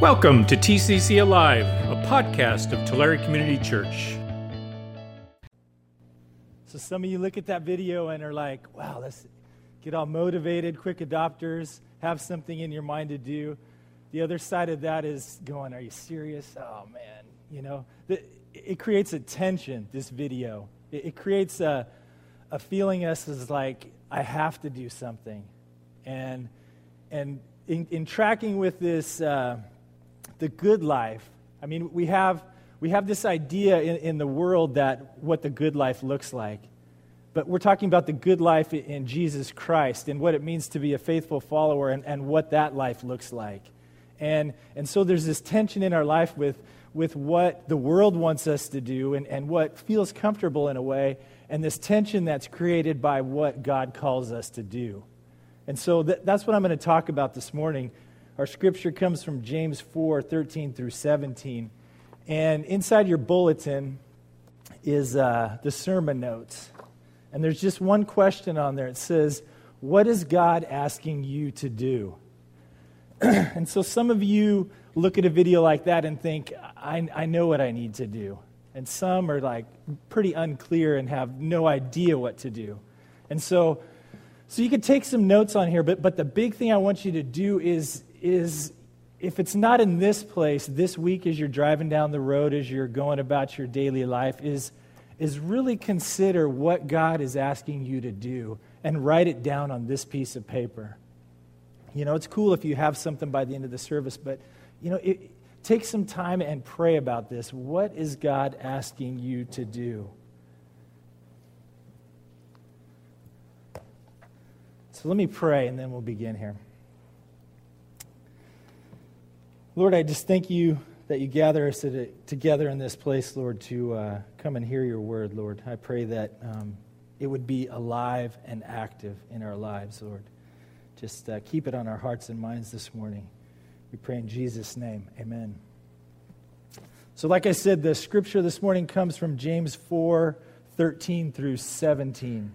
Welcome to TCC Alive, a podcast of Tulare Community Church. So, some of you look at that video and are like, wow, let's get all motivated, quick adopters, have something in your mind to do. The other side of that is going, are you serious? Oh, man. You know, it creates a tension, this video. It creates a, a feeling us as like, I have to do something. And, and in, in tracking with this, uh, the good life. I mean, we have, we have this idea in, in the world that what the good life looks like. But we're talking about the good life in Jesus Christ and what it means to be a faithful follower and, and what that life looks like. And, and so there's this tension in our life with, with what the world wants us to do and, and what feels comfortable in a way, and this tension that's created by what God calls us to do. And so th- that's what I'm going to talk about this morning our scripture comes from James 4 13 through 17. And inside your bulletin is uh, the sermon notes. And there's just one question on there. It says, What is God asking you to do? and so some of you look at a video like that and think, I, I know what I need to do. And some are like pretty unclear and have no idea what to do. And so, so you could take some notes on here, but, but the big thing I want you to do is, is if it's not in this place this week as you're driving down the road as you're going about your daily life is is really consider what God is asking you to do and write it down on this piece of paper. You know, it's cool if you have something by the end of the service, but you know, it, take some time and pray about this. What is God asking you to do? So let me pray and then we'll begin here. Lord, I just thank you that you gather us together in this place, Lord, to uh, come and hear your word, Lord. I pray that um, it would be alive and active in our lives, Lord. Just uh, keep it on our hearts and minds this morning. We pray in Jesus' name. Amen. So, like I said, the scripture this morning comes from James 4 13 through 17.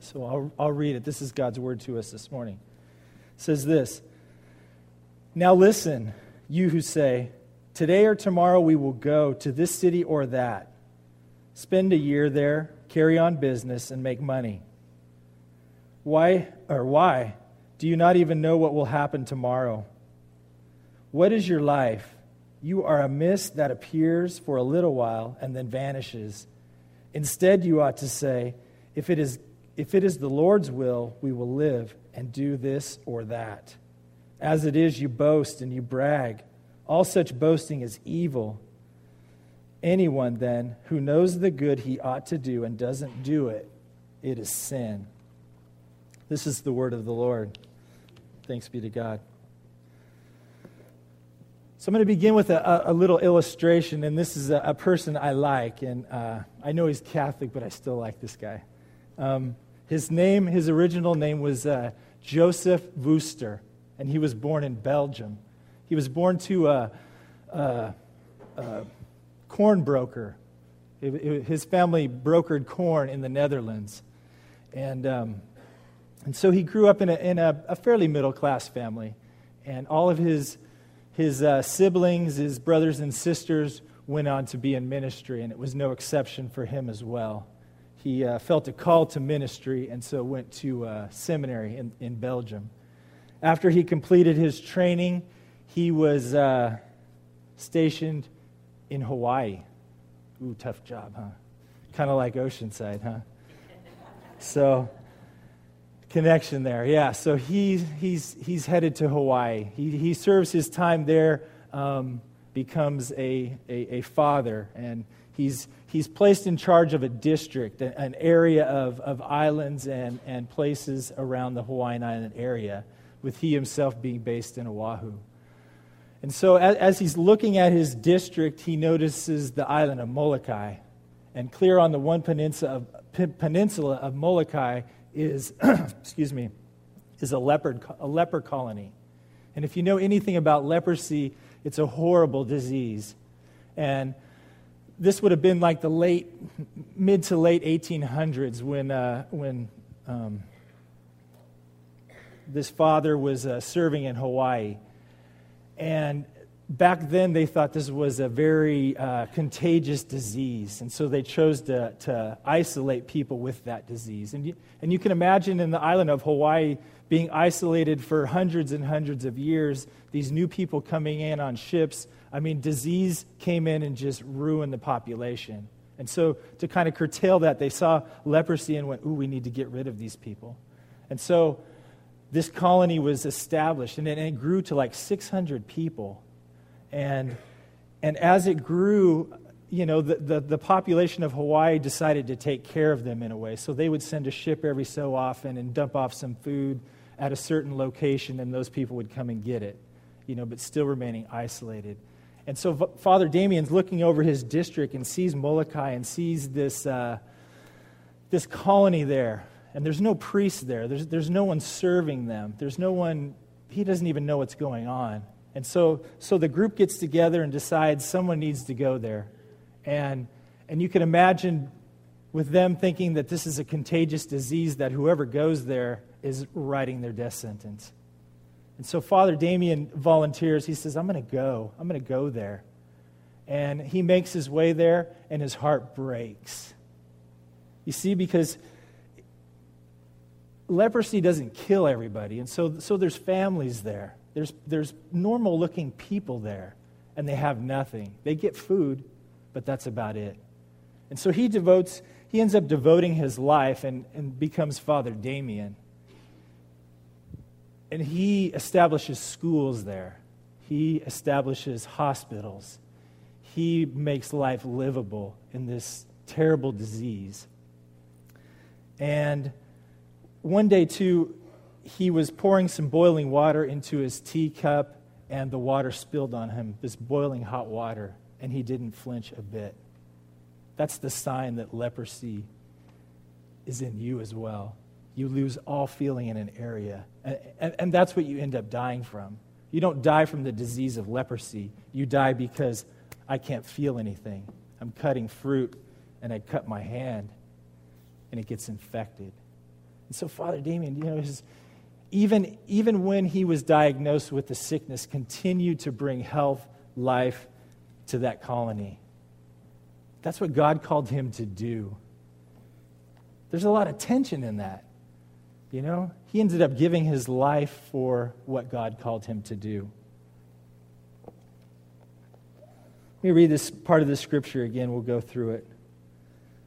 So I'll, I'll read it. This is God's word to us this morning. It says this. Now listen, you who say, Today or tomorrow we will go to this city or that, spend a year there, carry on business, and make money. Why, or why, do you not even know what will happen tomorrow? What is your life? You are a mist that appears for a little while and then vanishes. Instead, you ought to say, if it is, if it is the Lord's will, we will live and do this or that. As it is, you boast and you brag. All such boasting is evil. Anyone, then, who knows the good he ought to do and doesn't do it, it is sin. This is the word of the Lord. Thanks be to God. So I'm going to begin with a, a little illustration, and this is a, a person I like, and uh, I know he's Catholic, but I still like this guy. Um, his name, his original name was uh, Joseph Worster and he was born in Belgium. He was born to a, a, a corn broker. It, it, his family brokered corn in the Netherlands. And, um, and so he grew up in, a, in a, fairly middle class family. And all of his, his uh, siblings, his brothers and sisters, went on to be in ministry, and it was no exception for him as well. He uh, felt a call to ministry, and so went to uh, seminary in, in Belgium. After he completed his training, he was uh, stationed in Hawaii. Ooh, tough job, huh? Kind of like Oceanside, huh? So, connection there. Yeah, so he's, he's, he's headed to Hawaii. He, he serves his time there, um, becomes a, a, a, father, and he's, he's placed in charge of a district, an area of, of islands and, and places around the Hawaiian Island area with he himself being based in Oahu. And so, as, as he's looking at his district, he notices the island of Molokai. And clear on the one peninsula of, peninsula of Molokai is, excuse me, is a leopard, a leper colony. And if you know anything about leprosy, it's a horrible disease. And this would have been like the late, mid to late 1800s when, uh, when um, this father was uh, serving in Hawaii. And back then, they thought this was a very uh, contagious disease. And so they chose to, to isolate people with that disease. And you, and you can imagine in the island of Hawaii being isolated for hundreds and hundreds of years, these new people coming in on ships. I mean, disease came in and just ruined the population. And so, to kind of curtail that, they saw leprosy and went, Ooh, we need to get rid of these people. And so, this colony was established, and it, and it grew to like 600 people. And, and as it grew, you know, the, the, the, population of Hawaii decided to take care of them in a way. So they would send a ship every so often and dump off some food at a certain location, and those people would come and get it, you know, but still remaining isolated. And so v- Father Damien's looking over his district and sees Molokai and sees this, uh, this colony there. And there's no priest there, there's, there's no one serving them, there's no one, he doesn't even know what's going on. And so, so the group gets together and decides someone needs to go there. And, and you can imagine with them thinking that this is a contagious disease that whoever goes there is writing their death sentence. And so Father Damien volunteers. He says, I'm going to go. I'm going to go there. And he makes his way there, and his heart breaks. You see, because leprosy doesn't kill everybody. And so, so there's families there. There's, there's normal looking people there, and they have nothing. They get food, but that's about it. And so he devotes, he ends up devoting his life and, and becomes Father Damien. And he establishes schools there, he establishes hospitals, he makes life livable in this terrible disease. And one day, too, he was pouring some boiling water into his teacup, and the water spilled on him, this boiling hot water, and he didn't flinch a bit. That's the sign that leprosy is in you as well. You lose all feeling in an area, and, and, and that's what you end up dying from. You don't die from the disease of leprosy, you die because I can't feel anything. I'm cutting fruit, and I cut my hand, and it gets infected. And so, Father Damien, you know, his, even, even when he was diagnosed with the sickness, continued to bring health, life to that colony. That's what God called him to do. There's a lot of tension in that. You know, he ended up giving his life for what God called him to do. Let me read this part of the scripture again. We'll go through it.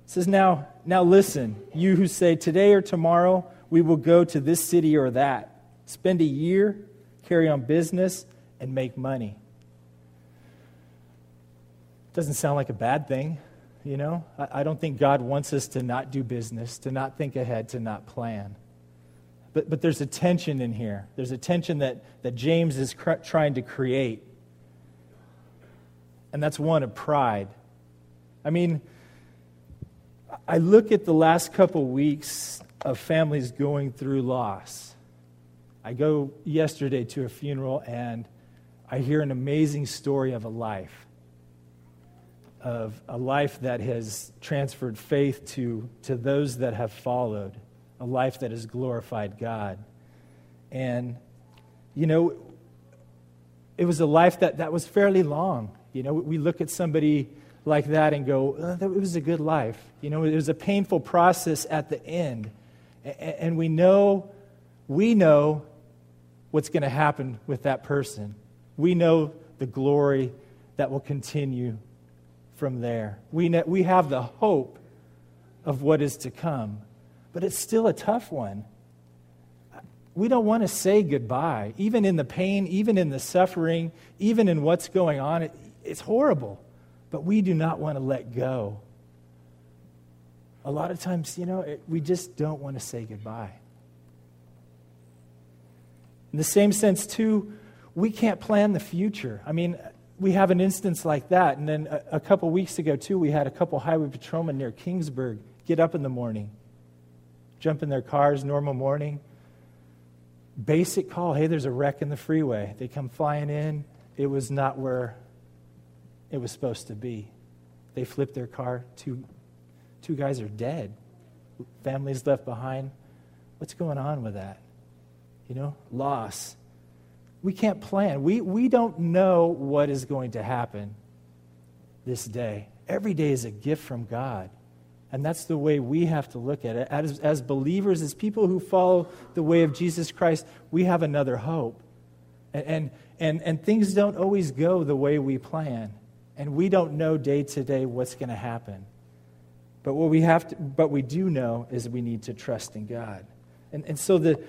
Says, Now, now listen, you who say, Today or tomorrow, we will go to this city or that, spend a year, carry on business, and make money. Doesn't sound like a bad thing, you know? I, I don't think God wants us to not do business, to not think ahead, to not plan. But, but there's a tension in here. There's a tension that, that James is cr- trying to create. And that's one of pride. I mean, I look at the last couple weeks of families going through loss. I go yesterday to a funeral and I hear an amazing story of a life, of a life that has transferred faith to, to those that have followed, a life that has glorified God. And, you know, it was a life that, that was fairly long. You know, we look at somebody like that and go, oh, that was a good life. You know, it was a painful process at the end. And we know, we know what's going to happen with that person. We know the glory that will continue from there. We, know, we have the hope of what is to come, but it's still a tough one. We don't want to say goodbye, even in the pain, even in the suffering, even in what's going on. It, it's horrible, but we do not want to let go a lot of times, you know, it, we just don't want to say goodbye. In the same sense, too, we can't plan the future. I mean, we have an instance like that. And then a, a couple weeks ago, too, we had a couple highway patrolmen near Kingsburg get up in the morning, jump in their cars, normal morning. Basic call hey, there's a wreck in the freeway. They come flying in. It was not where it was supposed to be. They flipped their car two, Two guys are dead. Families left behind. What's going on with that? You know, loss. We can't plan. We, we don't know what is going to happen this day. Every day is a gift from God. And that's the way we have to look at it. As, as believers, as people who follow the way of Jesus Christ, we have another hope. And, and, and, and things don't always go the way we plan. And we don't know day to day what's going to happen. But what we have to, but we do know is we need to trust in God. And, and so the,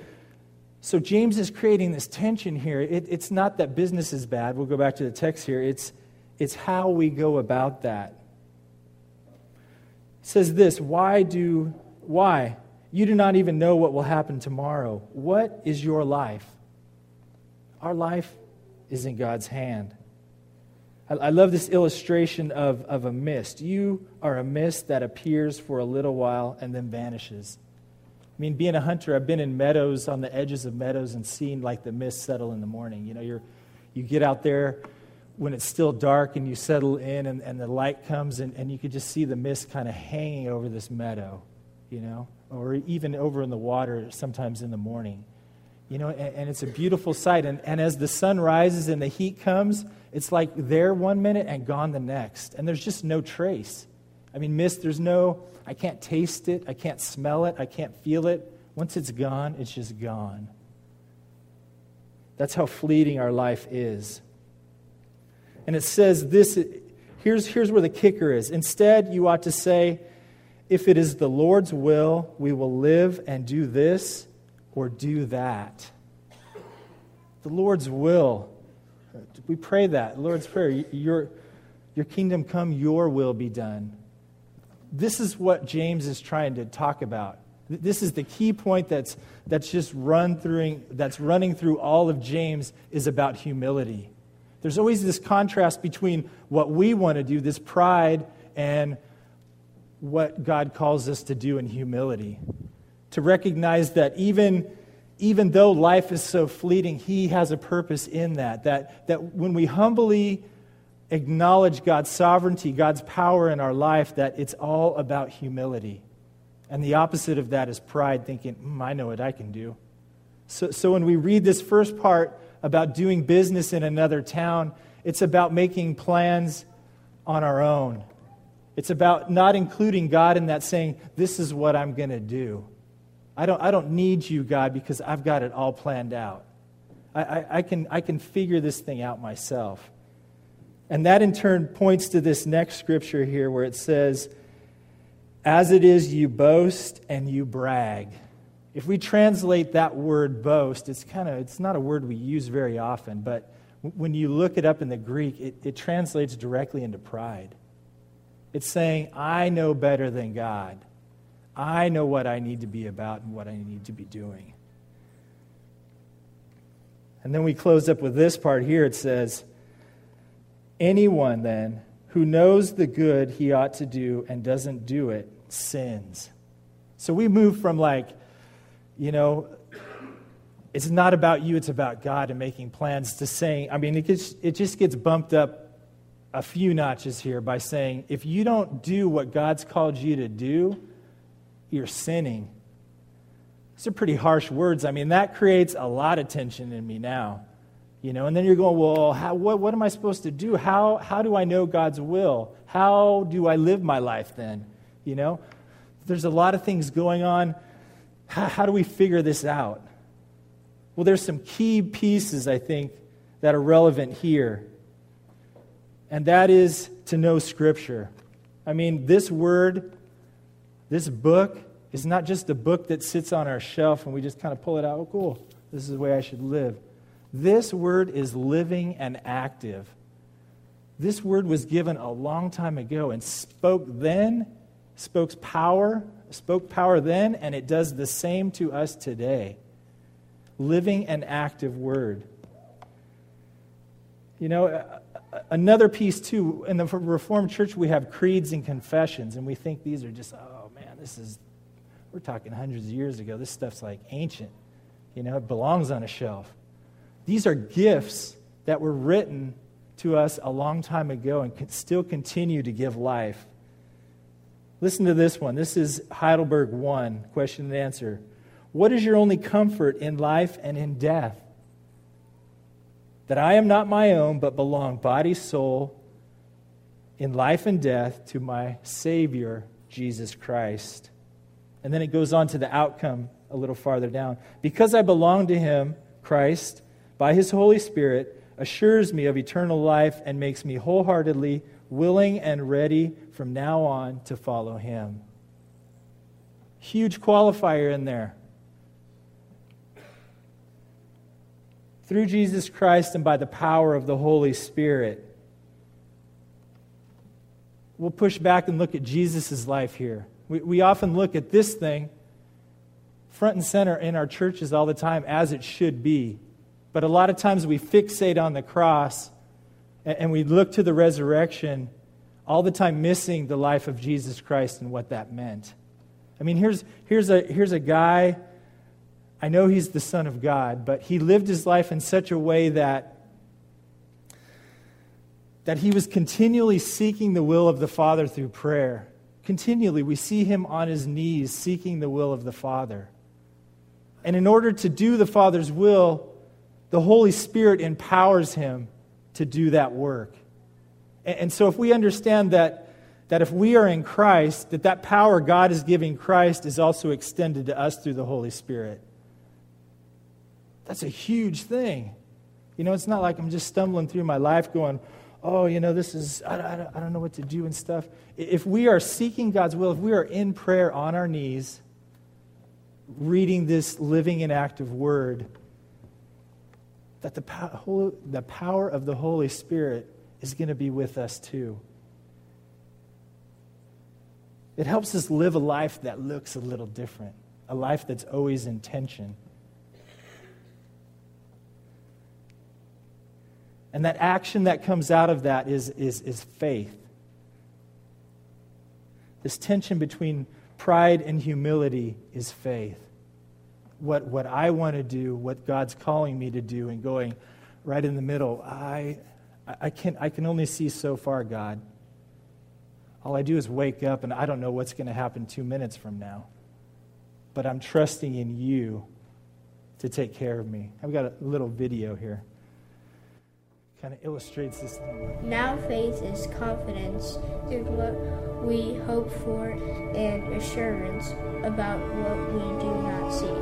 so James is creating this tension here. It, it's not that business is bad. We'll go back to the text here. It's, it's how we go about that. It says this Why do, why? You do not even know what will happen tomorrow. What is your life? Our life is in God's hand. I, love this illustration of, of a mist. You are a mist that appears for a little while and then vanishes. I mean, being a hunter, I've been in meadows, on the edges of meadows, and seen like the mist settle in the morning. You know, you're, you get out there when it's still dark and you settle in and, and the light comes and, and you could just see the mist kind of hanging over this meadow, you know, or even over in the water sometimes in the morning. You know, and, and it's a beautiful sight. And, and as the sun rises and the heat comes, it's like there one minute and gone the next. And there's just no trace. I mean, mist, there's no, I can't taste it, I can't smell it, I can't feel it. Once it's gone, it's just gone. That's how fleeting our life is. And it says this here's, here's where the kicker is. Instead, you ought to say, if it is the Lord's will, we will live and do this or do that. The Lord's will. We pray that. Lord's Prayer. Your, your kingdom come, your will be done this is what James is trying to talk about. This is the key point that's, that's just run through, that's running through all of James is about humility. There's always this contrast between what we want to do, this pride, and what God calls us to do in humility. To recognize that even, even though life is so fleeting, He has a purpose in that. That, that when we humbly acknowledge God's sovereignty, God's power in our life, that it's all about humility. And the opposite of that is pride, thinking, mm, I know what I can do. So, so when we read this first part about doing business in another town, it's about making plans on our own. It's about not including God in that, saying, This is what I'm going to do. I don't, I don't need you, God, because I've got it all planned out. I, I, I, can, I can figure this thing out myself. And that in turn points to this next scripture here where it says, As it is, you boast and you brag. If we translate that word boast, it's kind of it's not a word we use very often, but when you look it up in the Greek, it, it translates directly into pride. It's saying, I know better than God. I know what I need to be about and what I need to be doing. And then we close up with this part here. It says, Anyone, then, who knows the good he ought to do and doesn't do it sins. So we move from like, you know, it's not about you, it's about God and making plans to saying, I mean, it, gets, it just gets bumped up a few notches here by saying, if you don't do what God's called you to do, you're sinning. These are pretty harsh words. I mean, that creates a lot of tension in me now. You know, and then you're going, well, how, what, what am I supposed to do? How, how do I know God's will? How do I live my life then? You know, there's a lot of things going on. How, how do we figure this out? Well, there's some key pieces, I think, that are relevant here. And that is to know Scripture. I mean, this word, this book, is not just a book that sits on our shelf and we just kind of pull it out. Oh, cool. This is the way I should live. This word is living and active. This word was given a long time ago and spoke then, spoke power, spoke power then, and it does the same to us today. Living and active word. You know, another piece too, in the Reformed Church, we have creeds and confessions, and we think these are just, oh this is, we're talking hundreds of years ago. This stuff's like ancient. You know, it belongs on a shelf. These are gifts that were written to us a long time ago and can still continue to give life. Listen to this one. This is Heidelberg 1, question and answer. What is your only comfort in life and in death? that I am not my own, but belong body, soul, in life and death to my Savior, Jesus Christ. And then it goes on to the outcome a little farther down. Because I belong to him, Christ, by his Holy Spirit, assures me of eternal life and makes me wholeheartedly willing and ready from now on to follow him. Huge qualifier in there. Through Jesus Christ and by the power of the Holy Spirit. We'll push back and look at Jesus' life here. We, we often look at this thing front and center in our churches all the time, as it should be. But a lot of times we fixate on the cross and, and we look to the resurrection, all the time missing the life of Jesus Christ and what that meant. I mean, here's, here's, a, here's a guy, I know he's the Son of God, but he lived his life in such a way that, that he was continually seeking the will of the Father through prayer. Continually, we see him on his knees seeking the will of the Father. And in order to do the Father's will, the Holy Spirit empowers him to do that work. And so if we understand that, that if we are in Christ, that that power God is giving Christ is also extended to us through the Holy Spirit. That's a huge thing. You know, it's not like I'm just stumbling through my life going, oh, you know, this is, I, I, I don't know what to do and stuff. If we are seeking God's will, if we are in prayer on our knees, reading this living and active word, that the, power, the power of the Holy Spirit is going to be with us too. It helps us live a life that looks a little different, a life that's always in tension. And that action that comes out of that is, is, is faith. This tension between Pride and humility is faith. What, what I want to do, what God's calling me to do, and going right in the middle. I, I, can, I can only see so far, God. All I do is wake up, and I don't know what's going to happen two minutes from now. But I'm trusting in you to take care of me. I've got a little video here. Kind of illustrates this. Now faith is confidence in what we hope for and assurance about what we do not see.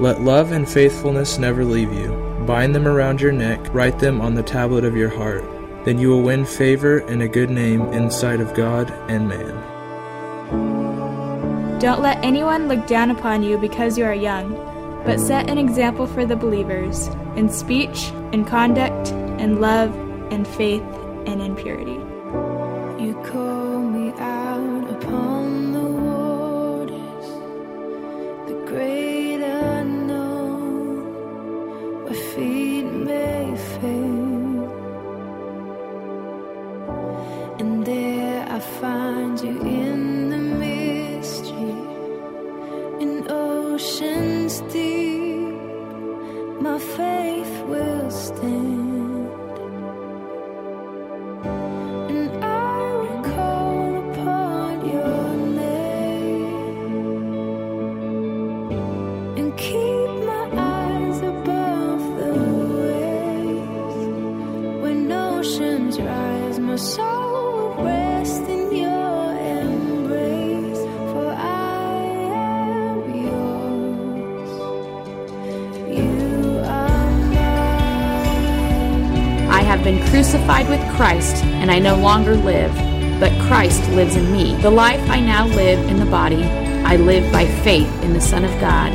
Let love and faithfulness never leave you. Bind them around your neck, write them on the tablet of your heart. Then you will win favor and a good name in sight of God and man. Don't let anyone look down upon you because you are young, but set an example for the believers in speech, in conduct, in love, in faith, and in purity. You call have been crucified with Christ, and I no longer live, but Christ lives in me. The life I now live in the body, I live by faith in the Son of God,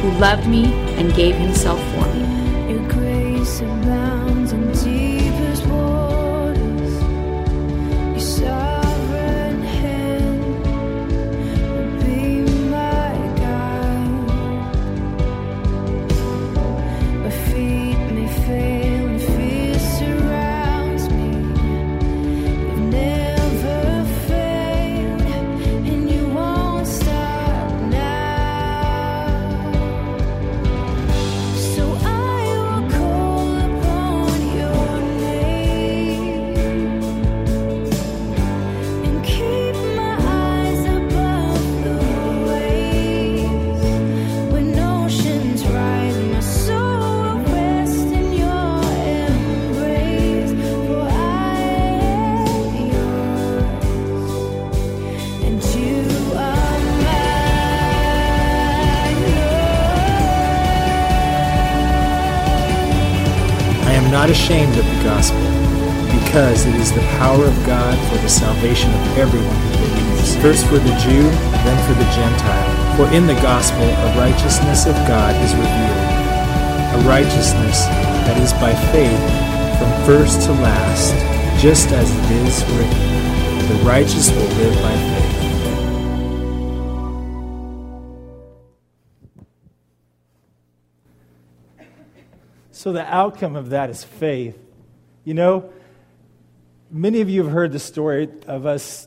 who loved me and gave himself because it is the power of God for the salvation of everyone who believes, first for the Jew, then for the Gentile. For in the gospel a righteousness of God is revealed, a righteousness that is by faith from first to last, just as it is written, the righteous will live by faith. So the outcome of that is faith. You know, many of you have heard the story of us.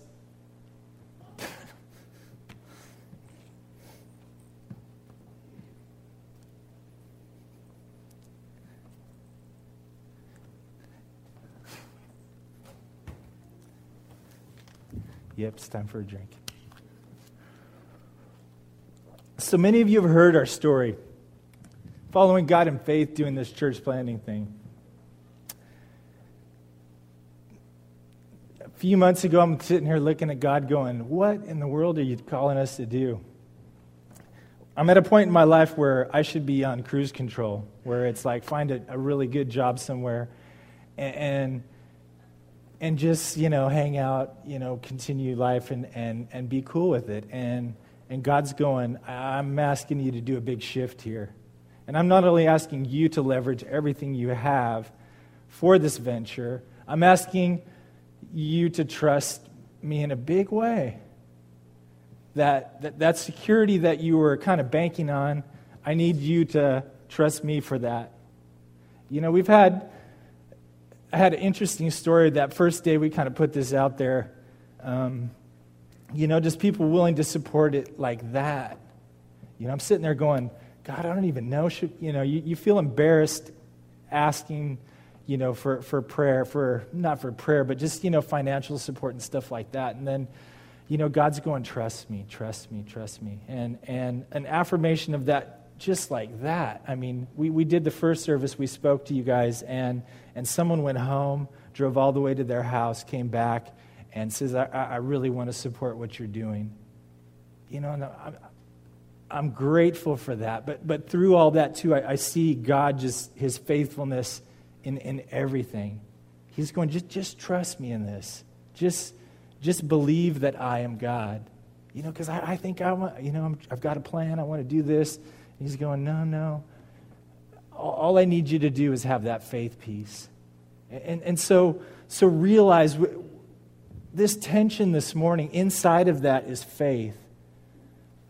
Yep, it's time for a drink. So many of you have heard our story following God in faith, doing this church planting thing. Few months ago, I'm sitting here looking at God going, What in the world are you calling us to do? I'm at a point in my life where I should be on cruise control, where it's like find a, a really good job somewhere and, and, and just, you know, hang out, you know, continue life and, and, and be cool with it. And, and God's going, I'm asking you to do a big shift here. And I'm not only asking you to leverage everything you have for this venture, I'm asking you to trust me in a big way. That, that, that security that you were kind of banking on, I need you to trust me for that. You know, we've had, I had an interesting story that first day we kind of put this out there. Um, you know, just people willing to support it like that. You know, I'm sitting there going, God, I don't even know. Should, you know, you, you feel embarrassed asking, you know, for, for prayer, for not for prayer, but just, you know, financial support and stuff like that. And then, you know, God's going, trust me, trust me, trust me. And, and an affirmation of that just like that. I mean, we, we did the first service, we spoke to you guys, and, and someone went home, drove all the way to their house, came back, and says, I, I really want to support what you're doing. You know, no, I'm, I'm grateful for that. But, but through all that, too, I, I see God just, his faithfulness in, in everything. He's going, just, just trust me in this. Just, just believe that I am God. You know, because I, I think I want, you know, i have got a plan. I want to do this. And he's going, no, no. All, all I need you to do is have that faith piece. And, and so, so realize this tension this morning, inside of that is faith.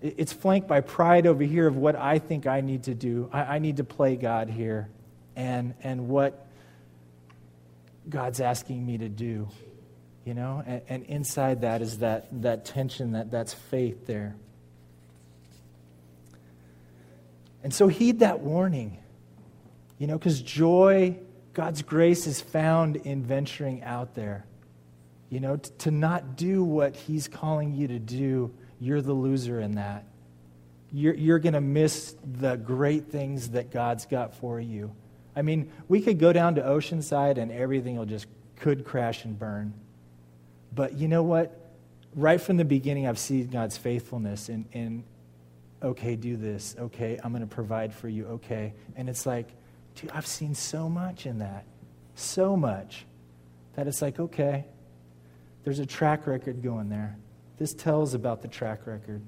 It's flanked by pride over here of what I think I need to do. I, I need to play God here and, and what God's asking me to do. You know? And, and inside that is that, that tension, that, that's faith there. And so heed that warning. You know, because joy, God's grace is found in venturing out there. You know, t- to not do what He's calling you to do you're the loser in that. You're, you're going to miss the great things that God's got for you. I mean, we could go down to Oceanside and everything will just could crash and burn. But you know what? Right from the beginning, I've seen God's faithfulness in, in okay, do this. Okay, I'm going to provide for you. Okay. And it's like, dude, I've seen so much in that. So much. That it's like, okay, there's a track record going there. This tells about the track record.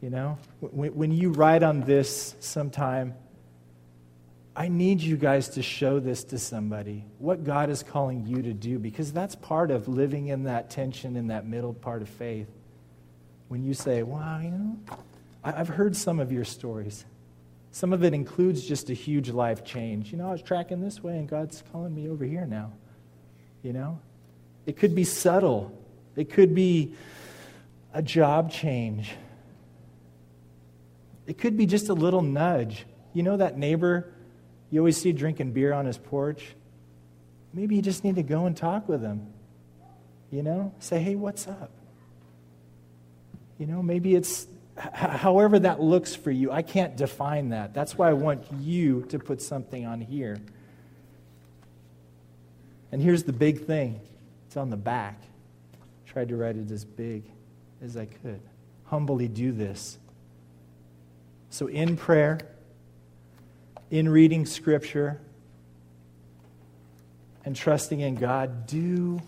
You know, when, when you write on this sometime, I need you guys to show this to somebody, what God is calling you to do, because that's part of living in that tension in that middle part of faith. When you say, wow, you know, I've heard some of your stories. Some of it includes just a huge life change. You know, I was tracking this way and God's calling me over here now. You know? It could be subtle, it could be a job change. It could be just a little nudge. You know that neighbor you always see drinking beer on his porch? Maybe you just need to go and talk with him. You know, say, hey, what's up? You know, maybe it's however that looks for you. I can't define that. That's why I want you to put something on here. And here's the big thing it's on the back. tried to write it as big as I could. Humbly do this. So, in prayer, in reading Scripture, and trusting in God, do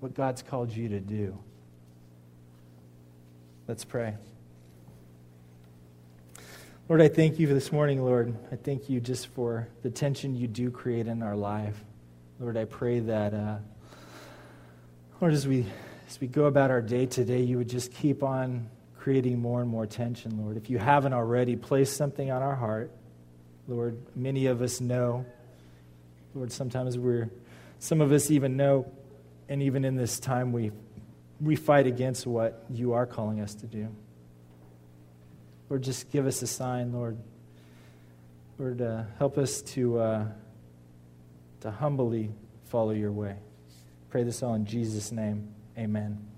what God's called you to do. Let's pray. Lord, I thank you for this morning, Lord. I thank you just for the tension you do create in our life. Lord, I pray that, uh, Lord, as we, as we go about our day today, you would just keep on creating more and more tension, Lord. If you haven't already, place something on our heart. Lord, many of us know. Lord, sometimes we're, some of us even know, and even in this time, we, we fight against what you are calling us to do. Lord, just give us a sign, Lord. Lord, uh, help us to, uh, to humbly follow your way. Pray this all in Jesus' name. Amen.